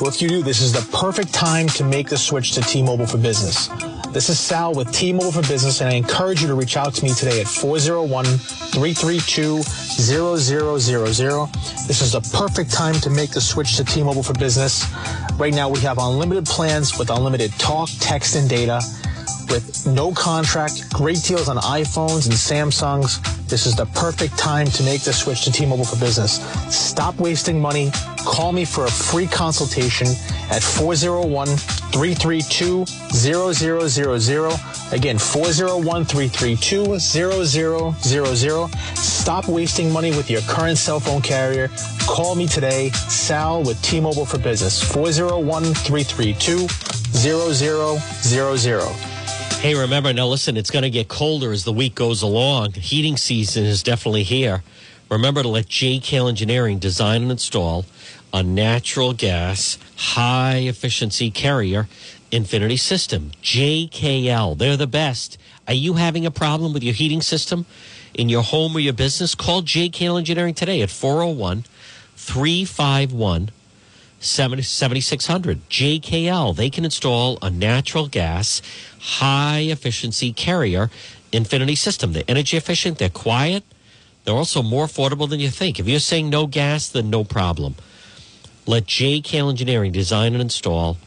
Well, if you do, this is the perfect time to make the switch to T-Mobile for Business. This is Sal with T-Mobile for Business, and I encourage you to reach out to me today at 401-332-0000. This is the perfect time to make the switch to T-Mobile for Business. Right now, we have unlimited plans with unlimited talk, text, and data with no contract, great deals on iPhones and Samsungs. This is the perfect time to make the switch to T-Mobile for Business. Stop wasting money. Call me for a free consultation at 401-332-0000. Again, 401-332-0000. Stop wasting money with your current cell phone carrier. Call me today, Sal with T-Mobile for Business, 401-332-0000. Hey, remember, now listen, it's going to get colder as the week goes along. Heating season is definitely here. Remember to let JKL Engineering design and install a natural gas high efficiency carrier infinity system. JKL, they're the best. Are you having a problem with your heating system in your home or your business? Call JKL Engineering today at 401 351 7600. JKL, they can install a natural gas high efficiency carrier infinity system. They're energy efficient, they're quiet, they're also more affordable than you think. If you're saying no gas, then no problem. Let JKL Engineering design and install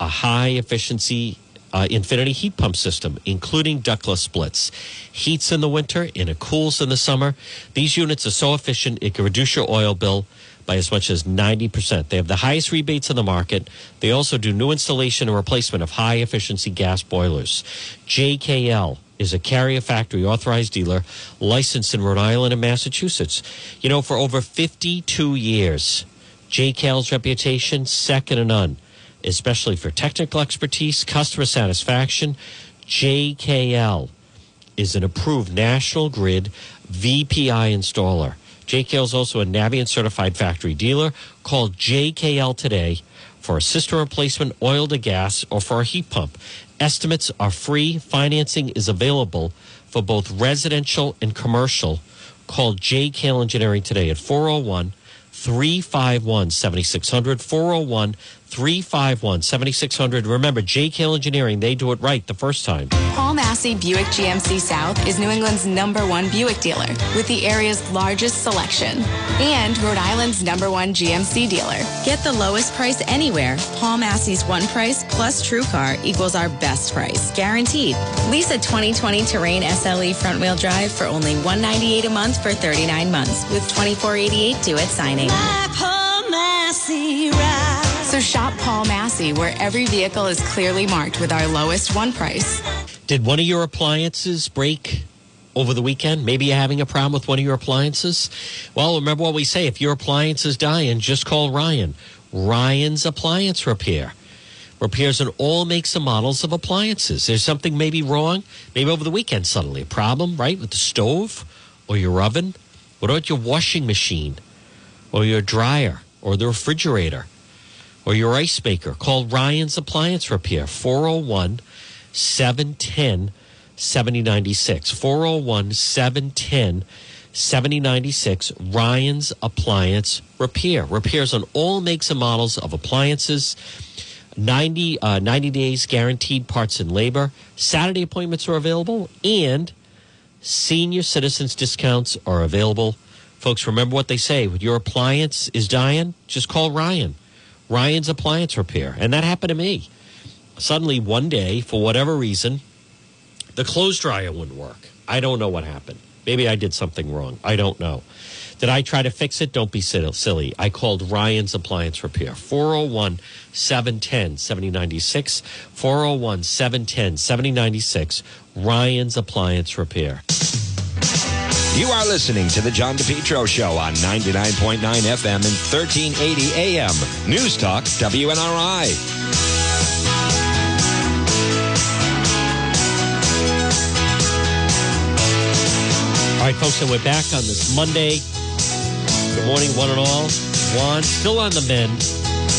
a high efficiency uh, infinity heat pump system, including ductless splits. Heats in the winter and it cools in the summer. These units are so efficient it can reduce your oil bill by as much as 90%. They have the highest rebates in the market. They also do new installation and replacement of high efficiency gas boilers. JKL is a carrier factory authorized dealer licensed in Rhode Island and Massachusetts. You know, for over 52 years, JKL's reputation second to none, especially for technical expertise, customer satisfaction. JKL is an approved National Grid VPI installer. JKL is also a Navien certified factory dealer. Call JKL today for a system replacement, oil to gas, or for a heat pump. Estimates are free. Financing is available for both residential and commercial. Call JKL Engineering today at 401 351 7600. 401 351 7600. Remember, JKL Engineering, they do it right the first time. Paul Massey Buick GMC South is New England's number one Buick dealer with the area's largest selection and Rhode Island's number one GMC dealer. Get the lowest price anywhere. Paul Massey's one price plus True Car equals our best price, guaranteed. Lease a 2020 Terrain SLE front wheel drive for only 198 a month for 39 months with $2488 due at signing. My Paul Massey ride. So shop Paul Massey, where every vehicle is clearly marked with our lowest one price. Did one of your appliances break over the weekend? Maybe you're having a problem with one of your appliances? Well, remember what we say if your appliance is dying, just call Ryan. Ryan's Appliance Repair. Repairs on all makes and models of appliances. There's something maybe wrong, maybe over the weekend suddenly. A problem, right, with the stove or your oven? What about your washing machine or your dryer or the refrigerator? Or your ice maker, call Ryan's Appliance Repair, 401 710 7096. 401 710 7096. Ryan's Appliance Repair. Repairs on all makes and models of appliances. 90, uh, 90 days guaranteed parts and labor. Saturday appointments are available and senior citizens discounts are available. Folks, remember what they say when your appliance is dying, just call Ryan. Ryan's Appliance Repair. And that happened to me. Suddenly, one day, for whatever reason, the clothes dryer wouldn't work. I don't know what happened. Maybe I did something wrong. I don't know. Did I try to fix it? Don't be silly. I called Ryan's Appliance Repair. 401 710 7096. 401 710 7096. Ryan's Appliance Repair. You are listening to the John DePetro Show on 99.9 FM and 1380 AM. News Talk, WNRI. All right, folks, and we're back on this Monday. Good morning, one and all. Juan, still on the mend,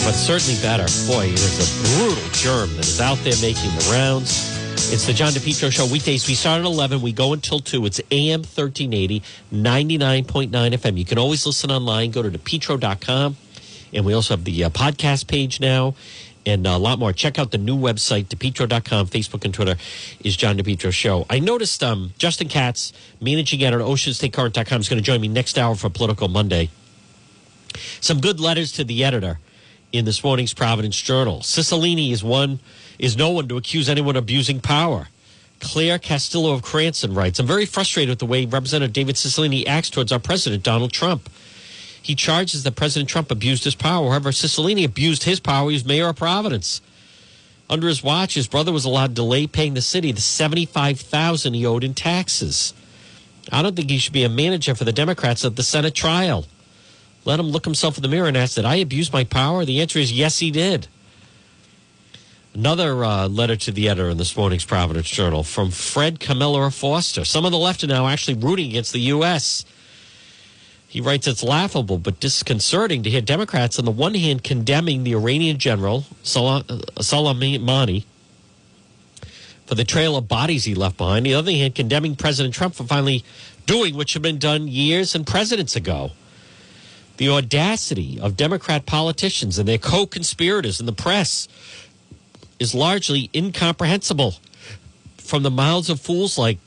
but certainly better. Boy, there's a brutal germ that is out there making the rounds. It's the John DePetro Show. Weekdays, we start at 11. We go until 2. It's AM 1380, 99.9 FM. You can always listen online. Go to depetro.com. And we also have the uh, podcast page now and a lot more. Check out the new website, depetro.com, Facebook and Twitter is John DePetro Show. I noticed um, Justin Katz, managing editor at oceanstatecurrent.com, is going to join me next hour for Political Monday. Some good letters to the editor in this morning's Providence Journal. Cicilline is one is no one to accuse anyone of abusing power. Claire Castillo of Cranston writes, I'm very frustrated with the way Representative David Cicilline acts towards our president, Donald Trump. He charges that President Trump abused his power. However, Cicilline abused his power. He was mayor of Providence. Under his watch, his brother was allowed to delay paying the city the 75,000 he owed in taxes. I don't think he should be a manager for the Democrats at the Senate trial. Let him look himself in the mirror and ask, Did I abuse my power? The answer is yes, he did. Another uh, letter to the editor in this morning's Providence Journal from Fred Camilla Foster. Some of the left are now actually rooting against the U.S. He writes, It's laughable but disconcerting to hear Democrats, on the one hand, condemning the Iranian general, uh, Soleimani, for the trail of bodies he left behind, on the other hand, condemning President Trump for finally doing what should have been done years and presidents ago. The audacity of Democrat politicians and their co conspirators in the press is largely incomprehensible from the mouths of fools like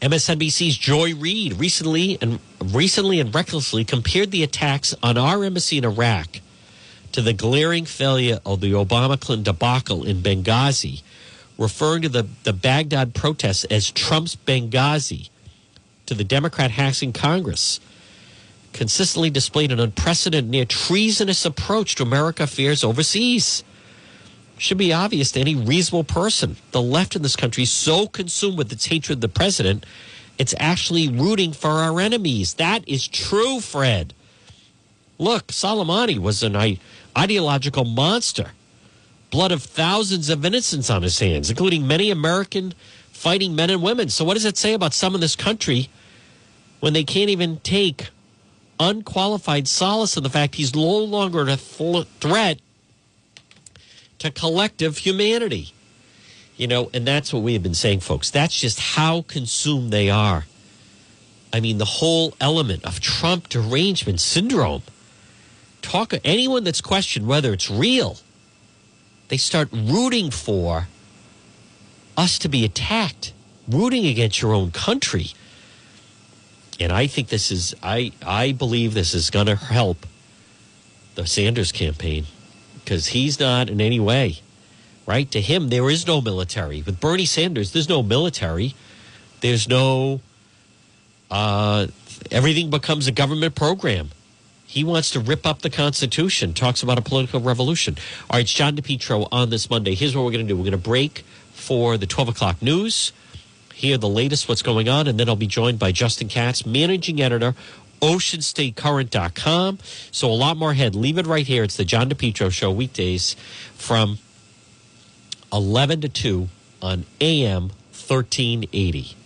MSNBC's Joy Reid recently and recently and recklessly compared the attacks on our embassy in Iraq to the glaring failure of the Obama Clinton debacle in Benghazi, referring to the, the Baghdad protests as Trump's Benghazi to the Democrat hacks in Congress. Consistently displayed an unprecedented, near treasonous approach to America affairs overseas should be obvious to any reasonable person. The left in this country is so consumed with its hatred of the president, it's actually rooting for our enemies. That is true, Fred. Look, Soleimani was an ideological monster. Blood of thousands of innocents on his hands, including many American fighting men and women. So, what does it say about some in this country when they can't even take unqualified solace in the fact he's no longer a threat to collective humanity. You know, and that's what we have been saying, folks. That's just how consumed they are. I mean, the whole element of Trump derangement syndrome. Talk anyone that's questioned whether it's real, they start rooting for us to be attacked, rooting against your own country. And I think this is I I believe this is going to help the Sanders campaign because he's not in any way, right? To him, there is no military. With Bernie Sanders, there's no military. There's no, uh, everything becomes a government program. He wants to rip up the Constitution, talks about a political revolution. All right, it's John DePetro on this Monday. Here's what we're going to do we're going to break for the 12 o'clock news, hear the latest, what's going on, and then I'll be joined by Justin Katz, managing editor oceanstatecurrent.com. So a lot more ahead. Leave it right here. It's the John DePetro Show weekdays from 11 to 2 on AM 1380.